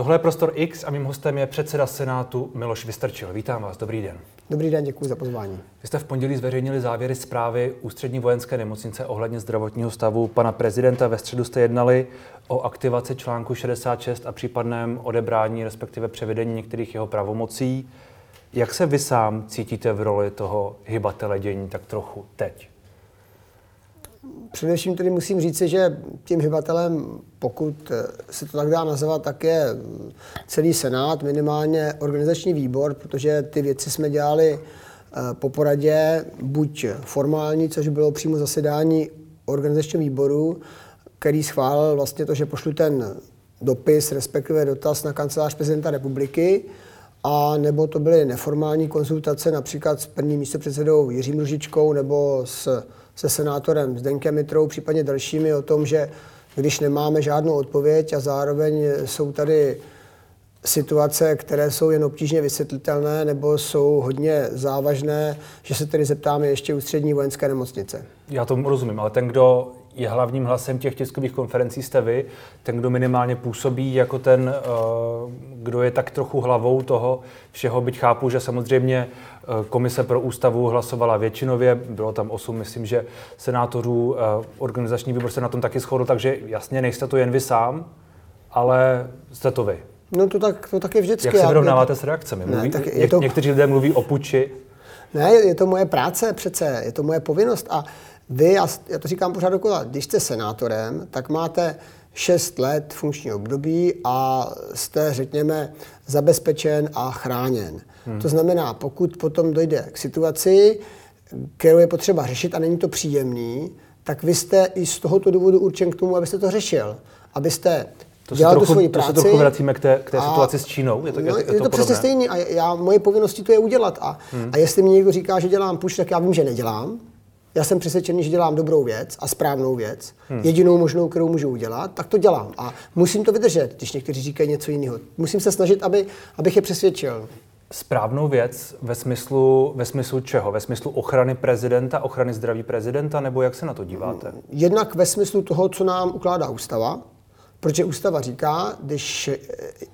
Tohle je Prostor X a mým hostem je předseda Senátu Miloš Vystrčil. Vítám vás, dobrý den. Dobrý den, děkuji za pozvání. Vy jste v pondělí zveřejnili závěry zprávy Ústřední vojenské nemocnice ohledně zdravotního stavu pana prezidenta. Ve středu jste jednali o aktivaci článku 66 a případném odebrání, respektive převedení některých jeho pravomocí. Jak se vy sám cítíte v roli toho hybatele dění tak trochu teď? Především tedy musím říct, že tím hybatelem, pokud se to tak dá nazvat, tak je celý Senát, minimálně organizační výbor, protože ty věci jsme dělali eh, po poradě, buď formální, což bylo přímo zasedání organizačního výboru, který schválil vlastně to, že pošlu ten dopis, respektive dotaz na kancelář prezidenta republiky, a nebo to byly neformální konzultace například s prvním místopředsedou Jiřím Ružičkou nebo s se senátorem Zdenkem Mitrou, případně dalšími o tom, že když nemáme žádnou odpověď a zároveň jsou tady situace, které jsou jen obtížně vysvětlitelné nebo jsou hodně závažné, že se tedy zeptáme ještě ústřední vojenské nemocnice. Já tomu rozumím, ale ten, kdo je hlavním hlasem těch tiskových konferencí jste vy, ten, kdo minimálně působí jako ten, eh, kdo je tak trochu hlavou toho všeho, byť chápu, že samozřejmě komise pro ústavu hlasovala většinově, bylo tam osm, myslím, že senátorů, eh, organizační výbor se na tom taky shodl, takže jasně nejste to jen vy sám, ale jste to vy. No to tak, to tak je vždycky. Jak se vyrovnáváte s reakcemi? Mluví, ne, tak je to... Někteří lidé mluví o puči. Ne, je to moje práce přece, je to moje povinnost a vy, já, já to říkám pořád dokola, když jste senátorem, tak máte 6 let funkční období a jste, řekněme, zabezpečen a chráněn. Hmm. To znamená, pokud potom dojde k situaci, kterou je potřeba řešit a není to příjemný, tak vy jste i z tohoto důvodu určen k tomu, abyste to řešil. Abyste to dělal trochu, tu svoji práci. To se trochu vracíme k té, k té a, situaci s Čínou. Je to, no, je, je, je to, to přesně stejný a já, moje povinností to je udělat. A, hmm. a jestli mi někdo říká, že dělám puš, tak já vím, že nedělám. Já jsem přesvědčený, že dělám dobrou věc a správnou věc, hmm. jedinou možnou, kterou můžu udělat, tak to dělám. A musím to vydržet, když někteří říkají něco jiného. Musím se snažit, aby, abych je přesvědčil. Správnou věc ve smyslu, ve smyslu čeho? Ve smyslu ochrany prezidenta, ochrany zdraví prezidenta, nebo jak se na to díváte? Jednak ve smyslu toho, co nám ukládá ústava, protože ústava říká, když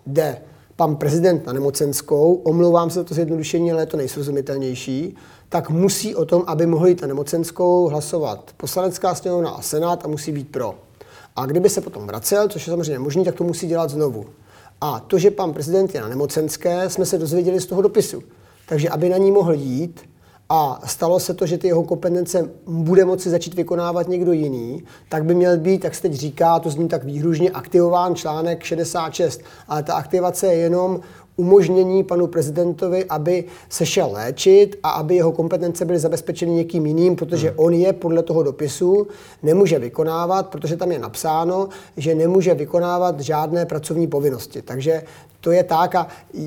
jde pan prezident na nemocenskou, omlouvám se za to zjednodušení, ale je to nejsrozumitelnější, tak musí o tom, aby mohli jít na nemocenskou, hlasovat poslanecká sněmovna a senát a musí být pro. A kdyby se potom vracel, což je samozřejmě možné, tak to musí dělat znovu. A to, že pan prezident je na nemocenské, jsme se dozvěděli z toho dopisu. Takže aby na ní mohl jít, a stalo se to, že ty jeho kompetence bude moci začít vykonávat někdo jiný, tak by měl být, jak se teď říká, to zní tak výhružně, aktivován článek 66. Ale ta aktivace je jenom umožnění panu prezidentovi, aby se šel léčit a aby jeho kompetence byly zabezpečeny někým jiným, protože hmm. on je podle toho dopisu nemůže vykonávat, protože tam je napsáno, že nemůže vykonávat žádné pracovní povinnosti. Takže to je tak a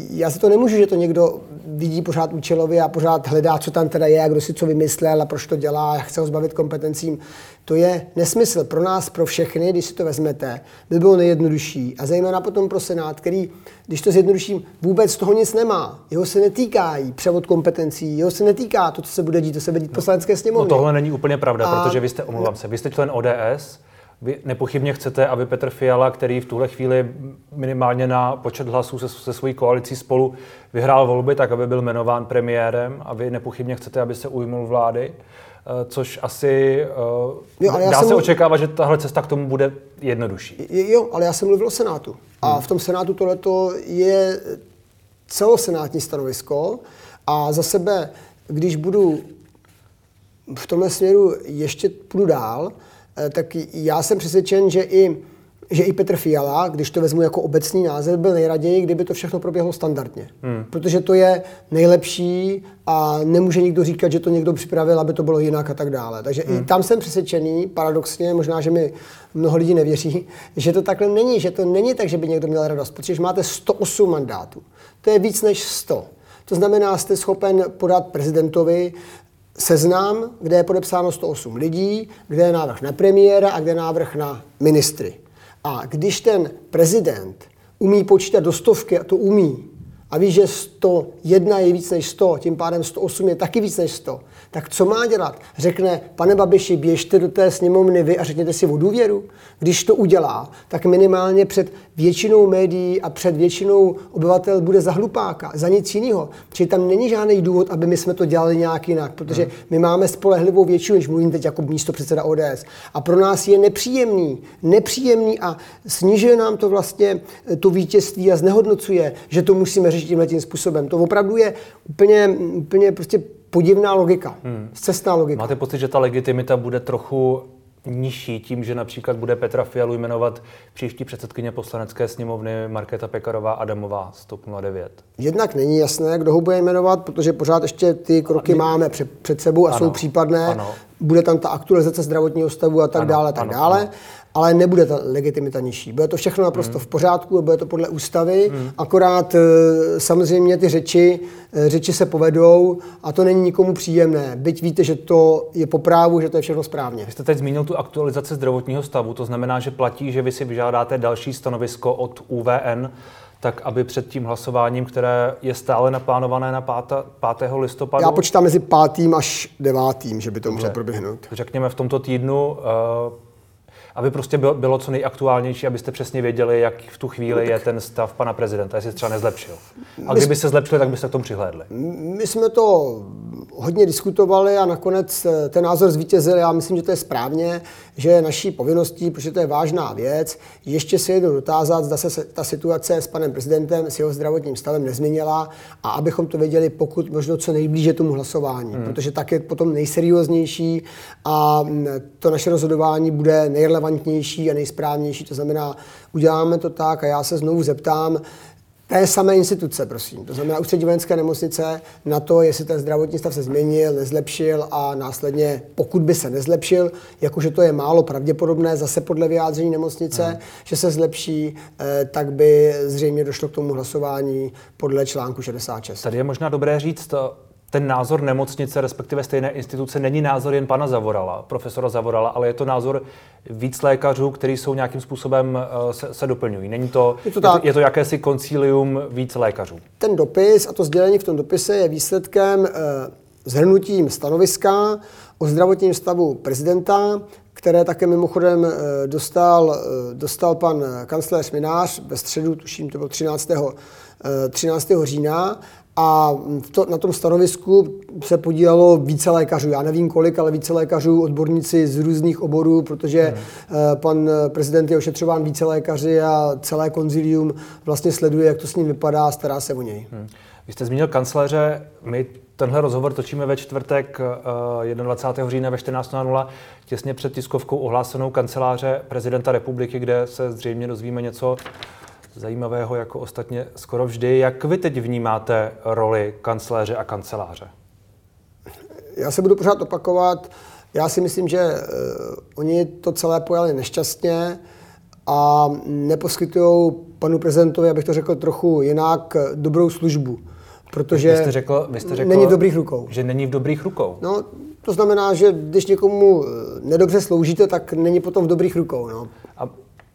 já si to nemůžu, že to někdo vidí pořád účelově a pořád hledá, co tam teda je a kdo si co vymyslel a proč to dělá a chce ho zbavit kompetencím. To je nesmysl pro nás, pro všechny, když si to vezmete, by bylo nejjednodušší. A zejména potom pro Senát, který, když to zjednoduším, vůbec toho nic nemá. Jeho se netýká převod kompetencí, jeho se netýká to, co se bude dít, to se bude dít no, poslanecké sněmovny. No tohle není úplně pravda, a... protože vy jste, omlouvám se, vy jste člen ODS, vy nepochybně chcete, aby Petr Fiala, který v tuhle chvíli minimálně na počet hlasů se, se svojí koalicí spolu vyhrál volby, tak aby byl jmenován premiérem a vy nepochybně chcete, aby se ujmul vlády, eh, což asi eh, jo, dá se mluv... očekávat, že tahle cesta k tomu bude jednodušší. Jo, ale já jsem mluvil o Senátu. A hmm. v tom Senátu tohleto je celosenátní stanovisko a za sebe, když budu v tomhle směru ještě půjdu dál, tak já jsem přesvědčen, že i, že i Petr Fiala, když to vezmu jako obecný název, byl nejraději, kdyby to všechno proběhlo standardně. Hmm. Protože to je nejlepší a nemůže nikdo říkat, že to někdo připravil, aby to bylo jinak a tak dále. Takže hmm. i tam jsem přesvědčený, paradoxně, možná, že mi mnoho lidí nevěří, že to takhle není, že to není tak, že by někdo měl radost, protože máte 108 mandátů. To je víc než 100. To znamená, jste schopen podat prezidentovi seznam, kde je podepsáno 108 lidí, kde je návrh na premiéra a kde je návrh na ministry. A když ten prezident umí počítat do stovky, a to umí, a ví, že 101 je víc než 100, tím pádem 108 je taky víc než 100, tak co má dělat? Řekne, pane Babiši, běžte do té sněmovny vy a řekněte si o důvěru. Když to udělá, tak minimálně před většinou médií a před většinou obyvatel bude za hlupáka, za nic jiného. Čili tam není žádný důvod, aby my jsme to dělali nějak jinak, protože hmm. my máme spolehlivou většinu, když mluvím teď jako místo předseda ODS. A pro nás je nepříjemný, nepříjemný a snižuje nám to vlastně eh, to vítězství a znehodnocuje, že to musíme řešit tímhle tím způsobem. To opravdu je úplně, úplně prostě podivná logika, hmm. cestná logika. Máte pocit, že ta legitimita bude trochu nižší tím, že například bude Petra Fialu jmenovat příští předsedkyně poslanecké sněmovny Markéta Pekarová Adamová z TOP 09? Jednak není jasné, kdo ho bude jmenovat, protože pořád ještě ty kroky ano. máme před, před sebou a ano. jsou případné. Ano. Bude tam ta aktualizace zdravotního stavu a tak ano. dále, tak ano. dále. Ano ale nebude ta legitimita nižší. Bude to všechno naprosto hmm. v pořádku, bude to podle ústavy, hmm. akorát e, samozřejmě ty řeči, e, řeči se povedou a to není nikomu příjemné. Byť víte, že to je po právu, že to je všechno správně. Vy jste teď zmínil tu aktualizaci zdravotního stavu, to znamená, že platí, že vy si vyžádáte další stanovisko od UVN, tak aby před tím hlasováním, které je stále naplánované na 5. listopadu. Já počítám mezi 5. až 9. že by to mohlo proběhnout. Řekněme v tomto týdnu uh, aby prostě bylo, bylo co nejaktuálnější, abyste přesně věděli, jak v tu chvíli no, je ten stav pana prezidenta, jestli se třeba nezlepšil. A kdyby se zlepšili, tak byste k tomu přihlédli. My jsme to hodně diskutovali a nakonec eh, ten názor zvítězil. Já myslím, že to je správně, že je naší povinností, protože to je vážná věc, ještě se jednou dotázat, zda se ta situace s panem prezidentem, s jeho zdravotním stavem nezměnila a abychom to věděli pokud možno co nejblíže tomu hlasování, hmm. protože tak je potom nejserióznější a mm, to naše rozhodování bude nejrelevantnější a nejsprávnější. To znamená, uděláme to tak a já se znovu zeptám, té samé instituce, prosím. To znamená ústřední vojenské nemocnice na to, jestli ten zdravotní stav se změnil, nezlepšil a následně, pokud by se nezlepšil, jakože to je málo pravděpodobné, zase podle vyjádření nemocnice, hmm. že se zlepší, eh, tak by zřejmě došlo k tomu hlasování podle článku 66. Tady je možná dobré říct, ten názor nemocnice, respektive stejné instituce, není názor jen pana Zavorala, profesora Zavorala, ale je to názor víc lékařů, kteří jsou nějakým způsobem eh, se, se doplňují. Není to, je to, tak. je, to, je to jakési koncílium víc lékařů. Ten dopis a to sdělení v tom dopise je výsledkem eh, zhrnutím stanoviska o zdravotním stavu prezidenta, které také mimochodem eh, dostal, eh, dostal pan kancléř Minář ve středu, tuším, to bylo 13. 13. října a to, na tom stanovisku se podílelo více lékařů. Já nevím kolik, ale více lékařů, odborníci z různých oborů, protože hmm. pan prezident je ošetřován více lékaři a celé konzilium vlastně sleduje, jak to s ním vypadá a stará se o něj. Hmm. Vy jste zmínil kancléře. My tenhle rozhovor točíme ve čtvrtek 21. Eh, října ve 14.00, těsně před tiskovkou ohlásenou kanceláře prezidenta republiky, kde se zřejmě dozvíme něco zajímavého jako ostatně skoro vždy. Jak vy teď vnímáte roli kancléře a kanceláře? Já se budu pořád opakovat. Já si myslím, že uh, oni to celé pojali nešťastně a neposkytují panu prezidentovi, abych to řekl trochu jinak, dobrou službu. Protože vy jste řekl, vy jste řekl, není v dobrých rukou. Že není v dobrých rukou. No, to znamená, že když někomu eh, nedobře sloužíte, tak není potom v dobrých rukou. No. A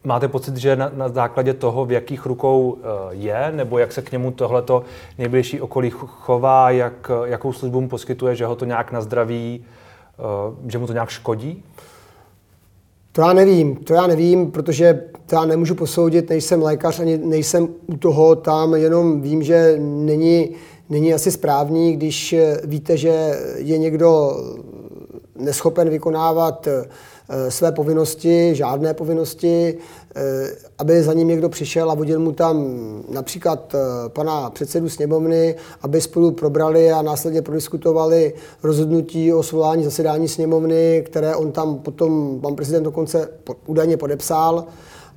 Máte pocit, že na, na základě toho, v jakých rukou uh, je, nebo jak se k němu tohleto nejbližší okolí chová, jak, jakou službu mu poskytuje, že ho to nějak nazdraví, uh, že mu to nějak škodí? To já nevím, to já nevím, protože to já nemůžu posoudit, nejsem lékař, ani nejsem u toho tam, jenom vím, že není, není asi správný, když víte, že je někdo neschopen vykonávat Eh, své povinnosti, žádné povinnosti, eh, aby za ním někdo přišel a vodil mu tam například eh, pana předsedu sněmovny, aby spolu probrali a následně prodiskutovali rozhodnutí o svolání zasedání sněmovny, které on tam potom, pan prezident dokonce údajně podepsal.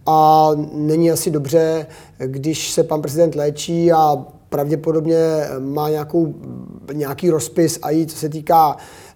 A není asi dobře, když se pan prezident léčí a pravděpodobně má nějakou, nějaký rozpis a jí, co se týká Eh,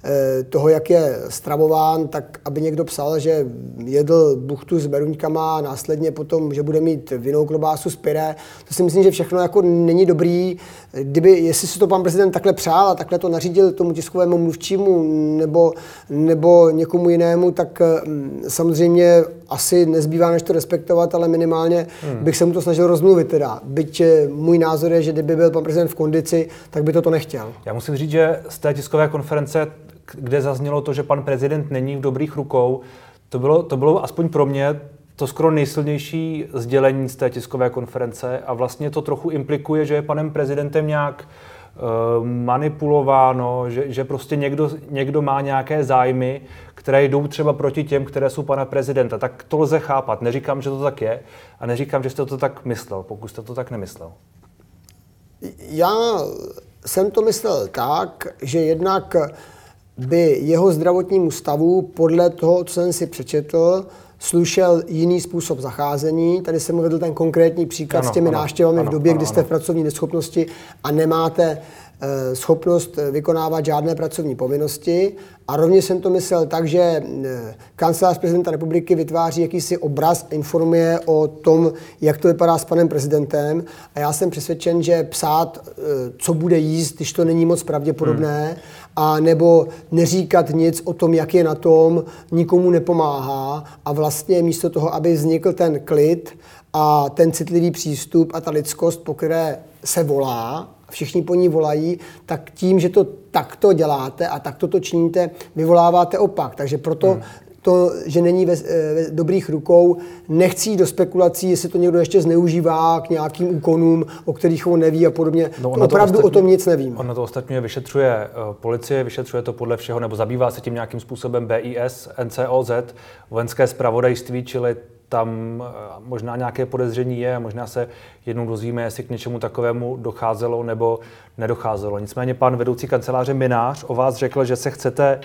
toho, jak je stravován, tak aby někdo psal, že jedl buchtu s beruňkama a následně potom, že bude mít vinou klobásu z pyré. To si myslím, že všechno jako není dobrý. Kdyby, jestli si to pan prezident takhle přál a takhle to nařídil tomu tiskovému mluvčímu nebo, nebo někomu jinému, tak mm, samozřejmě asi nezbývá než to respektovat, ale minimálně hmm. bych se mu to snažil rozmluvit teda. Byť eh, můj názor je, že kdyby byl pan prezident v kondici, tak by to to nechtěl. Já musím říct, že z té tiskové konference, kde zaznělo to, že pan prezident není v dobrých rukou, to bylo, to bylo aspoň pro mě to skoro nejsilnější sdělení z té tiskové konference a vlastně to trochu implikuje, že je panem prezidentem nějak uh, manipulováno, že, že prostě někdo, někdo má nějaké zájmy, které jdou třeba proti těm, které jsou pana prezidenta. Tak to lze chápat. Neříkám, že to tak je a neříkám, že jste to tak myslel, pokud jste to tak nemyslel. Já jsem to myslel tak, že jednak by jeho zdravotnímu stavu podle toho, co jsem si přečetl, slušel jiný způsob zacházení. Tady jsem uvedl ten konkrétní příklad ano, s těmi ano, návštěvami ano, v době, ano, kdy jste ano. v pracovní neschopnosti a nemáte schopnost eh, vykonávat žádné pracovní povinnosti. A rovně jsem to myslel tak, že eh, kancelář prezidenta republiky vytváří jakýsi obraz, informuje o tom, jak to vypadá s panem prezidentem. A já jsem přesvědčen, že psát, co bude jíst, když to není moc pravděpodobné, hmm. a nebo neříkat nic o tom, jak je na tom, nikomu nepomáhá. A vlastně místo toho, aby vznikl ten klid a ten citlivý přístup a ta lidskost, po které se volá, všichni po ní volají, tak tím, že to takto děláte a takto to činíte, vyvoláváte opak. Takže proto hmm to, že není ve, ve dobrých rukou, nechci jít do spekulací, jestli to někdo ještě zneužívá k nějakým úkonům, o kterých on neví a podobně. No, to opravdu to ostatně, o tom nic nevím. Ono to ostatně vyšetřuje uh, policie, vyšetřuje to podle všeho, nebo zabývá se tím nějakým způsobem BIS, NCOZ, vojenské zpravodajství, čili tam eh, možná nějaké podezření je, možná se jednou dozvíme, jestli k něčemu takovému docházelo nebo nedocházelo. Nicméně pan vedoucí kanceláře Minář o vás řekl, že se chcete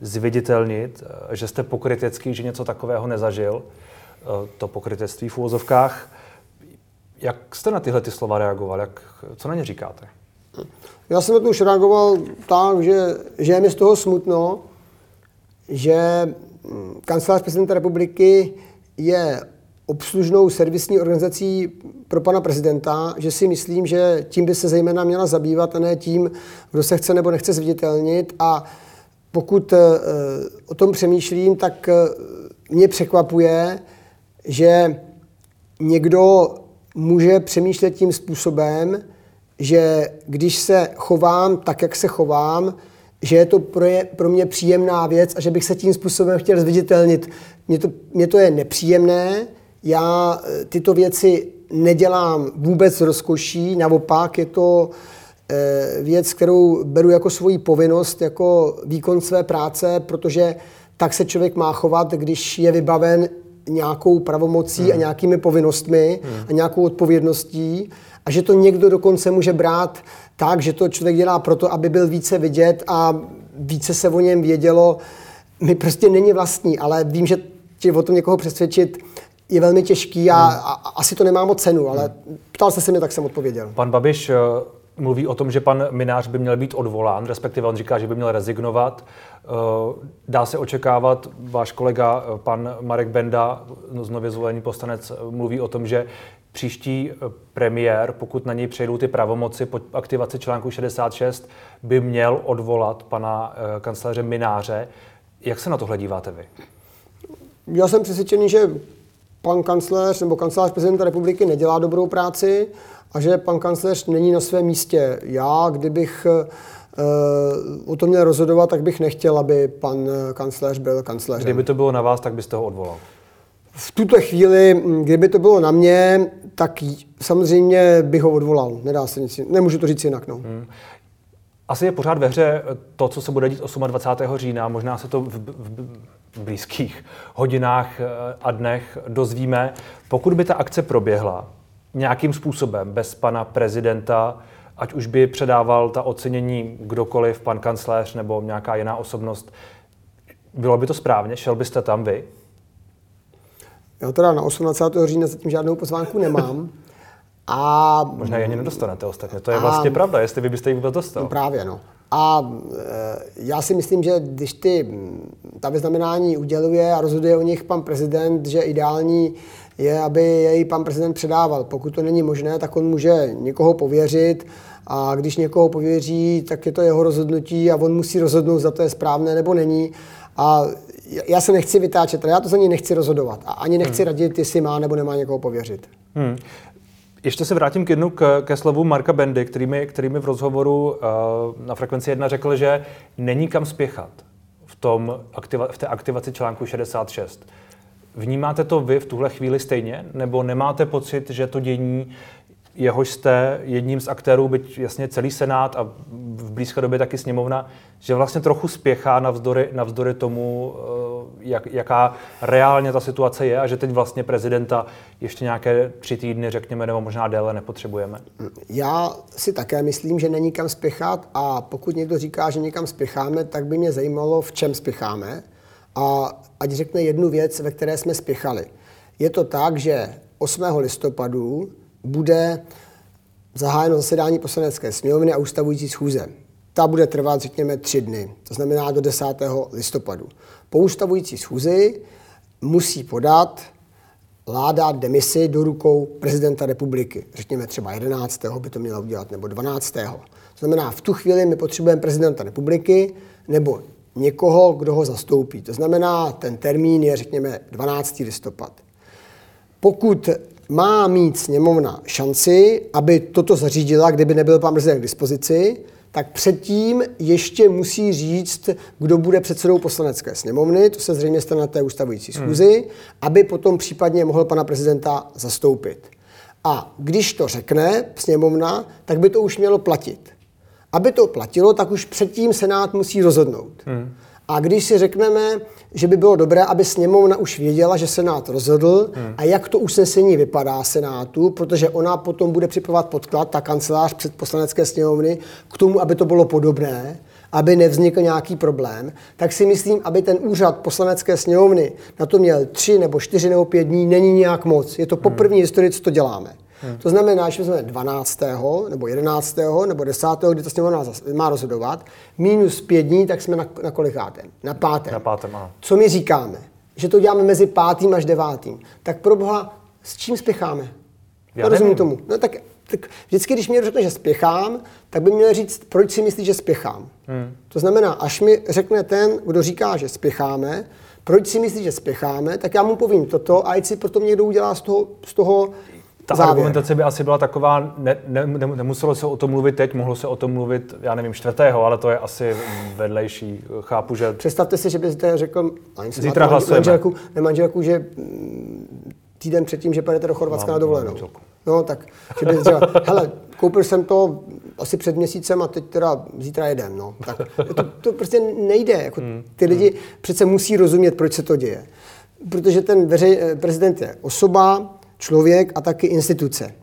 zviditelnit, eh, že jste pokrytecký, že něco takového nezažil, eh, to pokrytectví v úvozovkách. Jak jste na tyhle ty slova reagoval? Jak, co na ně říkáte? Já jsem na to už reagoval tak, že, že je mi z toho smutno, že hm, kancelář prezidenta republiky je obslužnou servisní organizací pro pana prezidenta, že si myslím, že tím by se zejména měla zabývat a ne tím, kdo se chce nebo nechce zviditelnit. A pokud eh, o tom přemýšlím, tak eh, mě překvapuje, že někdo může přemýšlet tím způsobem, že když se chovám tak, jak se chovám, že je to pro, mě příjemná věc a že bych se tím způsobem chtěl zviditelnit. Mně to, mně to je nepříjemné, já eh, tyto věci nedělám vůbec rozkoší, naopak je to eh, věc, kterou beru jako svoji povinnost, jako výkon své práce, protože tak se člověk má chovat, když je vybaven nějakou pravomocí hmm. a nějakými povinnostmi hmm. a nějakou odpovědností a že to někdo dokonce může brát tak, že to člověk dělá proto, aby byl více vidět a více se o něm vědělo, mi prostě není vlastní, ale vím, že tě o tom někoho přesvědčit je velmi těžký a, hmm. a asi to nemá moc cenu, ale hmm. ptal jste se mě, tak jsem odpověděl. Pan Babiš eh, mluví o tom, že pan Minář by měl být odvolán, respektive on říká, že by měl rezignovat. Eh, dá se očekávat, váš kolega eh, pan Marek Benda, znově zvolený poslanec, mluví o tom, že příští premiér, pokud na něj přejdou ty pravomoci po aktivaci článku 66, by měl odvolat pana kancléře Mináře. Jak se na to díváte vy? Já jsem přesvědčený, že pan kancléř nebo kancelář prezidenta republiky nedělá dobrou práci a že pan kancléř není na svém místě. Já, kdybych uh, o tom měl rozhodovat, tak bych nechtěl, aby pan kancléř byl kancléřem. Kdyby to bylo na vás, tak byste ho odvolal? V tuto chvíli, kdyby to bylo na mě, tak samozřejmě bych ho odvolal. Nedá se nic, nemůžu to říct jinak. No. Hmm. Asi je pořád ve hře to, co se bude dít 28. října. Možná se to v, v, v blízkých hodinách eh, a dnech dozvíme. Pokud by ta akce proběhla nějakým způsobem bez pana prezidenta, ať už by předával ta ocenění kdokoliv, pan kancléř nebo nějaká jiná osobnost, bylo by to správně? Šel byste tam vy? Já teda na 18. října zatím žádnou pozvánku nemám. A, Možná ji ani nedostanete ostatně. To je a, vlastně pravda, jestli vy byste ji vůbec dostal. No právě, no. A e, já si myslím, že když ty, ta vyznamenání uděluje a rozhoduje o nich pan prezident, že ideální je, aby jej pan prezident předával. Pokud to není možné, tak on může někoho pověřit a když někoho pověří, tak je to jeho rozhodnutí a on musí rozhodnout, za to je správné nebo není. A já se nechci vytáčet, já to za něj nechci rozhodovat a ani nechci hmm. radit, jestli má nebo nemá někoho pověřit. Hmm. Ještě se vrátím k jednu k, ke slovu Marka Bendy, který mi, který mi v rozhovoru uh, na Frekvenci 1 řekl, že není kam spěchat v, tom aktiva, v té aktivaci článku 66. Vnímáte to vy v tuhle chvíli stejně? Nebo nemáte pocit, že to dění jehož jste jedním z aktérů, byť jasně celý Senát a v blízké době taky sněmovna, že vlastně trochu spěchá navzdory, navzdory tomu, eh, jak, jaká reálně ta situace je a že teď vlastně prezidenta ještě nějaké tři týdny, řekněme, nebo možná déle nepotřebujeme? Já si také myslím, že není kam spěchat a pokud někdo říká, že někam spěcháme, tak by mě zajímalo, v čem spěcháme a ať řekne jednu věc, ve které jsme spěchali. Je to tak, že 8. listopadu bude zahájeno zasedání poslanecké sněmovny a ustavující schůze. Ta bude trvat, řekněme, tři dny, to znamená do 10. listopadu. Po ustavující schůzi musí podat vláda demisi do rukou prezidenta republiky. Řekněme třeba 11. by to měla udělat, nebo 12. To znamená, v tu chvíli my potřebujeme prezidenta republiky nebo někoho, kdo ho zastoupí. To znamená, ten termín je, řekněme, 12. listopad. Pokud má mít sněmovna šanci, aby toto zařídila, kdyby nebyl pan prezident k dispozici, tak předtím ještě musí říct, kdo bude předsedou poslanecké sněmovny, to se zřejmě stane na té ustavující hmm. schůzi, hmm. aby potom případně mohl pana prezidenta zastoupit. A když to řekne sněmovna, tak by to už mělo platit. Aby to platilo, tak už předtím Senát musí rozhodnout. Hmm. A když si řekneme, že by bylo dobré, aby sněmovna už věděla, že Senát rozhodl hmm. a jak to usnesení vypadá Senátu, protože ona potom bude připravovat podklad, ta kancelář před poslanecké sněmovny, k tomu, aby to bylo podobné, aby nevznikl nějaký problém, tak si myslím, aby ten úřad poslanecké sněmovny na to měl tři nebo čtyři nebo pět dní, není nějak moc. Je to poprvé hmm. historii, co to děláme. Hmm. To znamená, že jsme 12. nebo 11. nebo 10. kdy to sněmovna má rozhodovat, minus pět dní, tak jsme na, na kolikátém? Na pátém. Na pátém, ano. Co my říkáme? Že to děláme mezi pátým až devátým. Tak pro boha, s čím spěcháme? Já rozumím tomu. No tak, tak vždycky, když mi řekne, že spěchám, tak by měl říct, proč si myslí, že spěchám. Hmm. To znamená, až mi řekne ten, kdo říká, že spěcháme, proč si myslí, že spěcháme, tak já mu povím toto a ať si potom někdo udělá z toho, z toho ta závěr. argumentace by asi byla taková, ne, ne, ne, nemuselo se o tom mluvit teď, mohlo se o tom mluvit, já nevím, čtvrtého, ale to je asi vedlejší. Chápu, že... Představte si, že byste řekl, zítra hlasujeme. Manželku, ne manželku, že mm, týden předtím, že pojedete do Chorvatska mám, na dovolenou. No tak, že by třeba, hele, koupil jsem to asi před měsícem a teď teda zítra jedem, no. Tak to, to prostě nejde, jako hmm. ty lidi hmm. přece musí rozumět, proč se to děje. Protože ten veřej, prezident je osoba, člověk a taky instituce.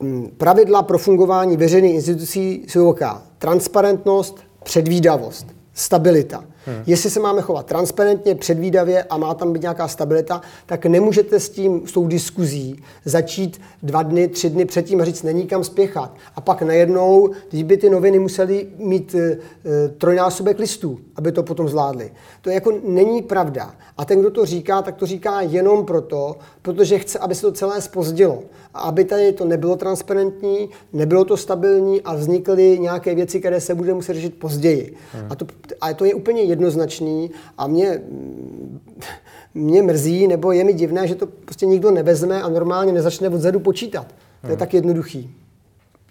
Mm, pravidla pro fungování veřejných institucí jsou jaká? Transparentnost, předvídavost, stabilita. Hmm. Jestli se máme chovat transparentně, předvídavě a má tam být nějaká stabilita, tak nemůžete s tím, s tou diskuzí začít dva dny, tři dny předtím a říct, není kam spěchat. A pak najednou, když by ty noviny musely mít e, trojnásobek listů, aby to potom zvládli. To jako není pravda. A ten, kdo to říká, tak to říká jenom proto, protože chce, aby se to celé spozdilo. A aby tady to nebylo transparentní, nebylo to stabilní a vznikly nějaké věci, které se bude muset řešit později. Hmm. A, to, a to je úplně jednoznačný a mě, mě mrzí, nebo je mi divné, že to prostě nikdo nevezme a normálně nezačne odzadu počítat. To je hmm. tak jednoduchý.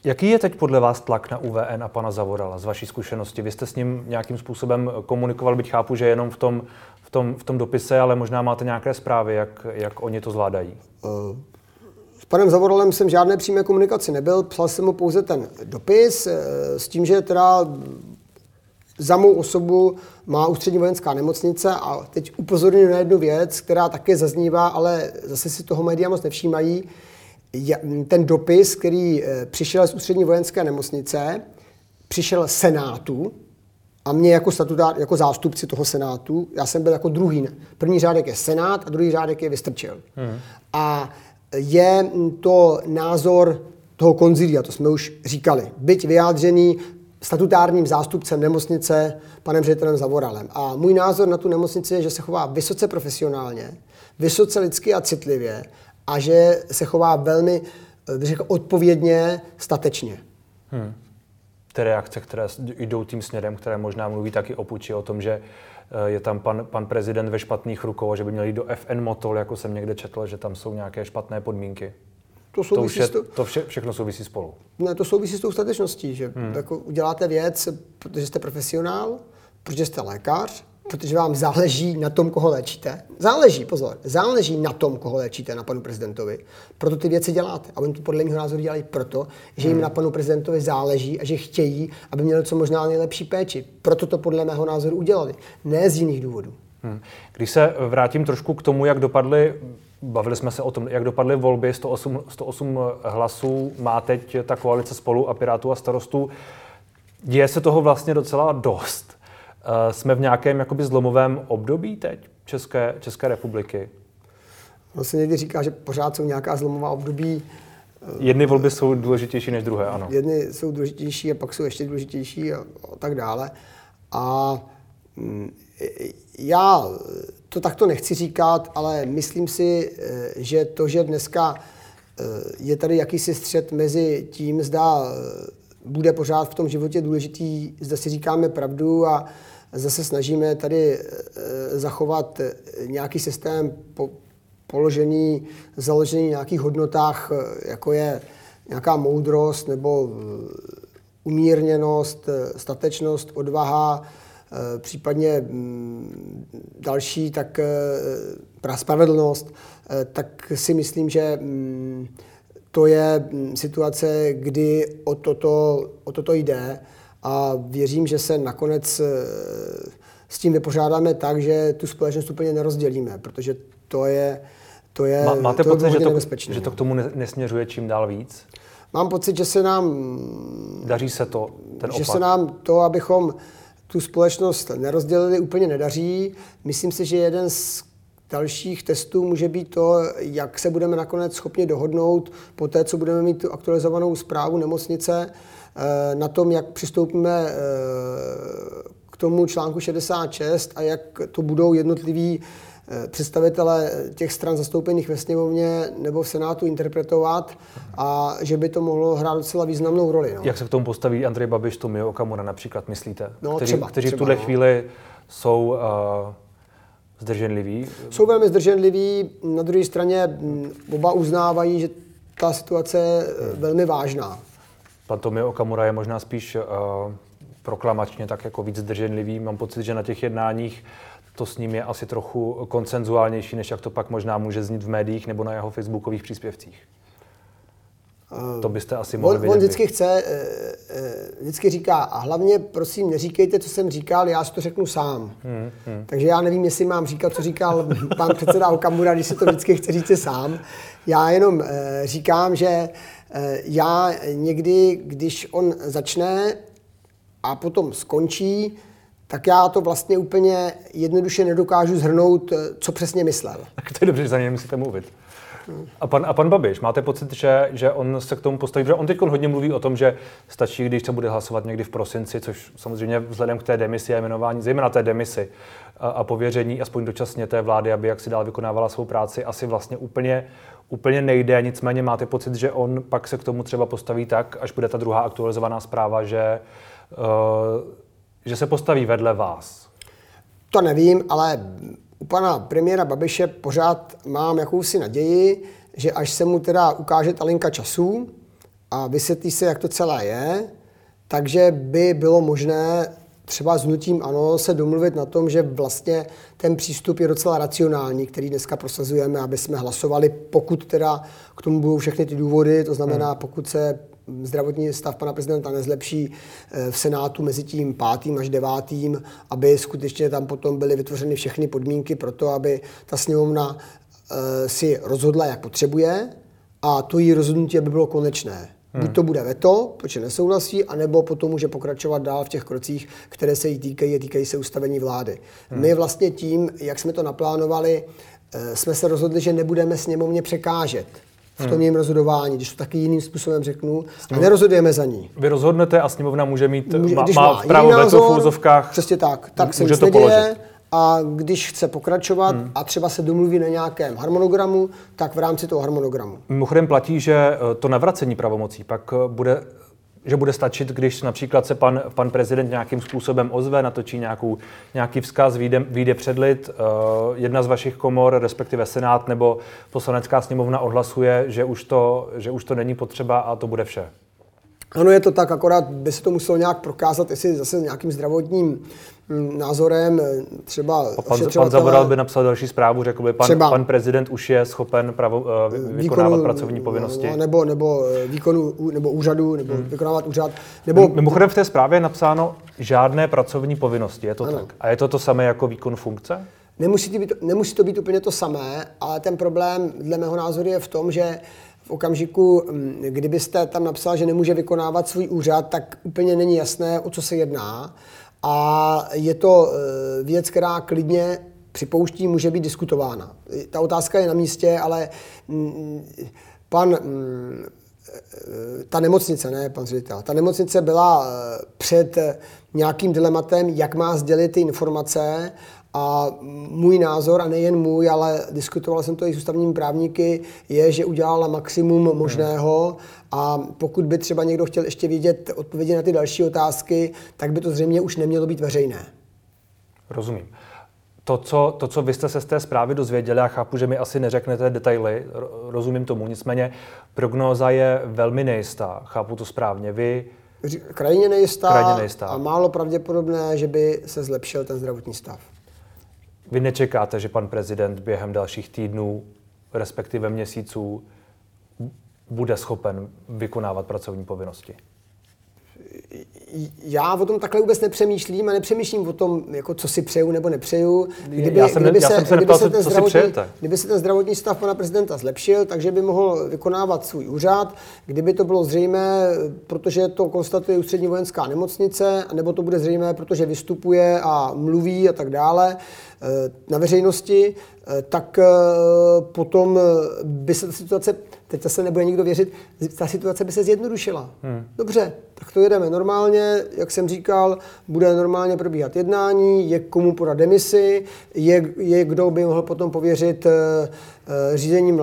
Jaký je teď podle vás tlak na UVN a pana Zavorala z vaší zkušenosti? Vy jste s ním nějakým způsobem komunikoval, byť chápu, že jenom v tom, v tom, v tom dopise, ale možná máte nějaké zprávy, jak, jak oni to zvládají. Uh, s panem Zavoralem jsem žádné přímé komunikaci nebyl, psal jsem mu pouze ten dopis eh, s tím, že teda za mou osobu má ústřední vojenská nemocnice a teď upozorňuji na jednu věc, která také zaznívá, ale zase si toho média moc nevšímají. Ten dopis, který eh, přišel z ústřední vojenské nemocnice, přišel Senátu a mě jako statutár, jako zástupci toho Senátu, já jsem byl jako druhý. První řádek je Senát a druhý řádek je Vystrčil. Hmm. A je to názor toho konzilia, to jsme už říkali, byť vyjádřený statutárním zástupcem nemocnice, panem ředitelem Zavoralem. A můj názor na tu nemocnici je, že se chová vysoce profesionálně, vysoce lidsky a citlivě a že se chová velmi řekl, odpovědně, statečně. Hmm. ty reakce, které jdou tím směrem, které možná mluví taky o puči, o tom, že eh, je tam pan, pan prezident ve špatných rukou a že by měl jít do FN Motol, jako jsem někde četl, že tam jsou nějaké špatné podmínky. To, to, už je, to vše, všechno souvisí spolu. Ne, to souvisí s tou statečností, že hmm. jako uděláte věc, protože jste profesionál, protože jste lékař, protože vám záleží na tom, koho léčíte. Záleží, pozor, záleží na tom, koho léčíte, na panu prezidentovi. Proto ty věci děláte. A oni to podle mého názoru dělají proto, že jim hmm. na panu prezidentovi záleží a že chtějí, aby měli co možná nejlepší péči. Proto to podle mého názoru udělali. Ne z jiných důvodů. Hmm. Když se vrátím trošku k tomu, jak dopadly Bavili jsme se o tom, jak dopadly volby, 108, 108 hlasů má teď ta koalice spolu a Pirátů a starostů. Děje se toho vlastně docela dost. Eh, jsme v nějakém jakoby zlomovém období teď České, České republiky? No se někdy říká, že pořád jsou nějaká zlomová období. Eh, Jedny volby jsou důležitější než druhé, ano. Jedny jsou důležitější a pak jsou ještě důležitější a, a tak dále. A mm, já to takto nechci říkat, ale myslím si, eh, že to, že dneska je tady jakýsi střed mezi tím, zda bude pořád v tom životě důležitý, zda si říkáme pravdu a zase snažíme tady eh, zachovat eh, nějaký systém položený, založený na nějakých hodnotách, eh, jako je nějaká moudrost nebo umírněnost, statečnost, odvaha, případně mm, další, tak spravedlnost, tak si myslím, že mm, to je mm, situace, kdy o toto, o toto jde a věřím, že se nakonec eh, s tím vypořádáme tak, že tu společnost úplně nerozdělíme, protože to je to je Má, Máte to pocit, že to, že to k tomu nesměřuje čím dál víc? Mám pocit, že se nám... Daří se to, ten Že opak. se nám to, abychom tu společnost nerozdělili, úplně nedaří. Myslím si, že jeden z dalších testů může být to, jak se budeme nakonec schopni dohodnout po té, co budeme mít tu aktualizovanou zprávu nemocnice, Eh, na tom, jak přistoupíme eh, k tomu článku 66 a jak to budou jednotliví eh, představitelé těch stran zastoupených ve sněmovně nebo v Senátu interpretovat a že by to mohlo hrát docela významnou roli. No. Jak se k tomu postaví Andrej Babiš, Tomio Okamura například, myslíte? No, kteří, třeba, kteří třeba, v tuhle no. chvíli jsou uh, zdrženliví? Jsou velmi zdrženliví. Na druhé straně mm, oba uznávají, že ta situace je velmi vážná. Pan Tomio Okamura je možná spíš uh, proklamačně tak jako víc zdrženlivý. Mám pocit, že na těch jednáních to s ním je asi trochu koncenzuálnější, než jak to pak možná může znít v médiích nebo na jeho facebookových příspěvcích. To byste asi mohli on, on vždycky chce, eh, eh, vždycky říká, a hlavně prosím neříkejte, co jsem říkal, já si to řeknu sám. Hmm, hmm. Takže já nevím, jestli mám říkat, co říkal pan předseda Okamura, když se to vždycky chce říct sám. Já jenom říkám, že Eh, já někdy, když on začne a potom skončí, tak já to vlastně úplně jednoduše nedokážu zhrnout, co přesně myslel. Tak to je dobře, že za něj musíte mluvit. A pan, a pan Babiš, máte pocit, že, že on se k tomu postaví, protože on teď hodně mluví o tom, že stačí, když se bude hlasovat někdy v prosinci, což samozřejmě vzhledem k té demisi a jmenování, zejména té demisi a, a pověření, aspoň dočasně té vlády, aby jak si dál vykonávala svou práci, asi vlastně úplně, úplně nejde. Nicméně máte pocit, že on pak se k tomu třeba postaví tak, až bude ta druhá aktualizovaná zpráva, že, uh, že se postaví vedle vás? To nevím, ale u pana premiéra Babiše pořád mám jakousi naději, že až se mu teda ukáže ta linka času a vysvětlí se, jak to celé je, takže by bylo možné třeba s nutím ano se domluvit na tom, že vlastně ten přístup je docela racionální, který dneska prosazujeme, aby jsme hlasovali, pokud teda k tomu budou všechny ty důvody, to znamená, hmm. pokud se zdravotní stav pana prezidenta nezlepší eh, v Senátu mezi tím pátým až devátým, aby skutečně tam potom byly vytvořeny všechny podmínky pro to, aby ta sněmovna eh, si rozhodla, jak potřebuje a to její rozhodnutí, aby bylo konečné. Hmm. Buď to bude veto, protože nesouhlasí, anebo potom může pokračovat dál v těch krocích, které se jí týkají a týkají se ustavení vlády. Hmm. My vlastně tím, jak jsme to naplánovali, eh, jsme se rozhodli, že nebudeme sněmovně překážet v tom jejím rozhodování, když to taky jiným způsobem řeknu, a nerozhodujeme za ní. Vy rozhodnete a sněmovna může mít, může, má, má právo veto v úzovkách. Přesně tak, tak se nic to neděje. Položit. A když chce pokračovat hmm. a třeba se domluví na nějakém harmonogramu, tak v rámci toho harmonogramu. Mimochodem platí, že eh, to navracení pravomocí pak eh, bude že bude stačit, když například se pan, pan prezident nějakým způsobem ozve, natočí nějakou, nějaký vzkaz, vyjde, vyjde předlit, uh, jedna z vašich komor, respektive Senát nebo poslanecká sněmovna odhlasuje, že už, to, že už to není potřeba a to bude vše. Ano, je to tak, akorát by se to muselo nějak prokázat, jestli zase nějakým zdravotním názorem, eh, třeba a pan, pan Zavoral by napsal další zprávu, řekl by, pan, třeba, pan prezident už je schopen pravo, uh, vykonávat výkonu, pracovní povinnosti. No, nebo, nebo, výkonu, nebo úřadu, nebo hmm. vykonávat úřad. Nebo, Mimochodem v té zprávě je napsáno žádné pracovní povinnosti, je to ano. tak? A je to to samé jako výkon funkce? Nemusí to, být, nemusí to být úplně to samé, ale ten problém dle mého názoru je v tom, že v okamžiku, mm, kdybyste tam napsal, že nemůže vykonávat svůj úřad, tak úplně není jasné, o co se jedná. A je to e, věc, která klidně připouští, může být diskutována. Ta otázka je na místě, ale mm, pan, mm, e, ta nemocnice, ne pan ředitel, ta nemocnice byla e, před nějakým dilematem, jak má sdělit ty informace a můj názor, a nejen můj, ale diskutoval jsem to i s ústavními právníky, je, že udělala maximum možného a pokud by třeba někdo chtěl ještě vědět odpovědi na ty další otázky, tak by to zřejmě už nemělo být veřejné. Rozumím. To co, to, co vy jste se z té zprávy dozvěděli, já chápu, že mi asi neřeknete detaily, rozumím tomu, nicméně prognóza je velmi nejistá, chápu to správně. Vy Krajině nejistá, krajně nejistá a málo pravděpodobné, že by se zlepšil ten zdravotní stav. Vy nečekáte, že pan prezident během dalších týdnů, respektive měsíců, bude schopen vykonávat pracovní povinnosti? Já o tom takhle vůbec nepřemýšlím a nepřemýšlím o tom, jako co si přeju nebo nepřeju. Kdyby, já jsem, kdyby se, já jsem se neptal, se co, co si přejete. Kdyby se ten zdravotní stav pana prezidenta zlepšil, takže by mohl vykonávat svůj úřad. Kdyby to bylo zřejmé, protože to konstatuje ústřední vojenská nemocnice, nebo to bude zřejmé, protože vystupuje a mluví a tak dále eh, na veřejnosti, eh, tak eh, potom by se ta situace teď zase nebude nikdo věřit, ta situace by se zjednodušila. Hmm. Dobře, tak to jedeme normálně, jak jsem říkal, bude normálně probíhat jednání, je komu podat demisi, je, je kdo by mohl potom pověřit eh, řízením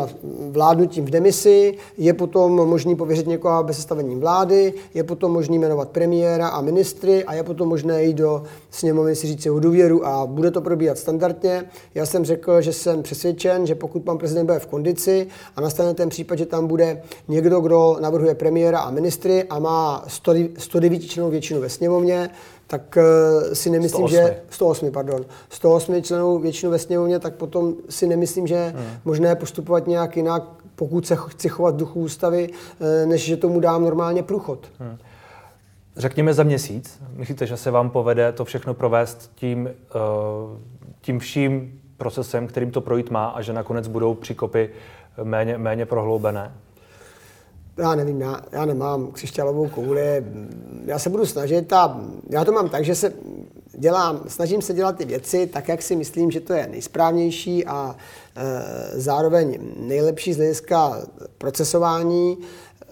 vládnutím v demisi, je potom možný pověřit někoho bez sestavením vlády, je potom možný jmenovat premiéra a ministry a je potom možné jít do sněmovny si říct jeho důvěru a bude to probíhat standardně. Já jsem řekl, že jsem přesvědčen, že pokud pan prezident bude v kondici a nastane ten případ, že tam bude někdo, kdo navrhuje premiéra a ministry a má 109 členů většinu ve sněmovně, tak uh, si nemyslím, 108. že 108, pardon, 108 členů většinu ve sněmovně, tak potom si nemyslím, že hmm. možné postupovat nějak jinak, pokud se chci chovat duchu ústavy, uh, než že tomu dám normálně průchod. Hmm. Řekněme za měsíc. Myslíte, že se vám povede to všechno provést tím, uh, tím vším procesem, kterým to projít má a že nakonec budou příkopy méně, méně prohloubené? Já nevím, já, já nemám křišťálovou kouli, já se budu snažit a já to mám tak, že se dělám, snažím se dělat ty věci tak, jak si myslím, že to je nejsprávnější a e, zároveň nejlepší z hlediska procesování.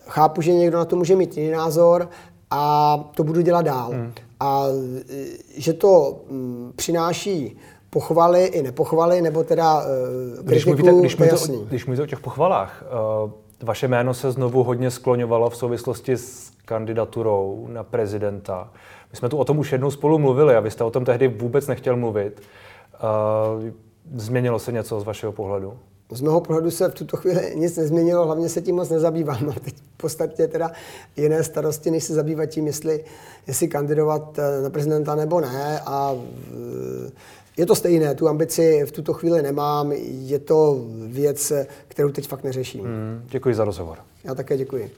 Chápu, že někdo na to může mít jiný názor a to budu dělat dál. Hmm. A e, že to m, mm, přináší pochvaly i nepochvaly, nebo teda e, kritiku, když mluvíte, když mluvíte, o, když mluvíte o těch pochvalách, uh vaše jméno se znovu hodně skloňovalo v souvislosti s kandidaturou na prezidenta. My jsme tu o tom už jednou spolu mluvili a vy jste o tom tehdy vůbec nechtěl mluvit. Změnilo se něco z vašeho pohledu? Z mého pohledu se v tuto chvíli nic nezměnilo, hlavně se tím moc nezabývám. Mám teď v podstatě teda jiné starosti, než se zabývat tím, jestli, jestli kandidovat eh, na prezidenta nebo ne. A je to stejné, tu ambici v tuto chvíli nemám, je to věc, kterou teď fakt neřeším. Hmm, děkuji za rozhovor. Já také děkuji.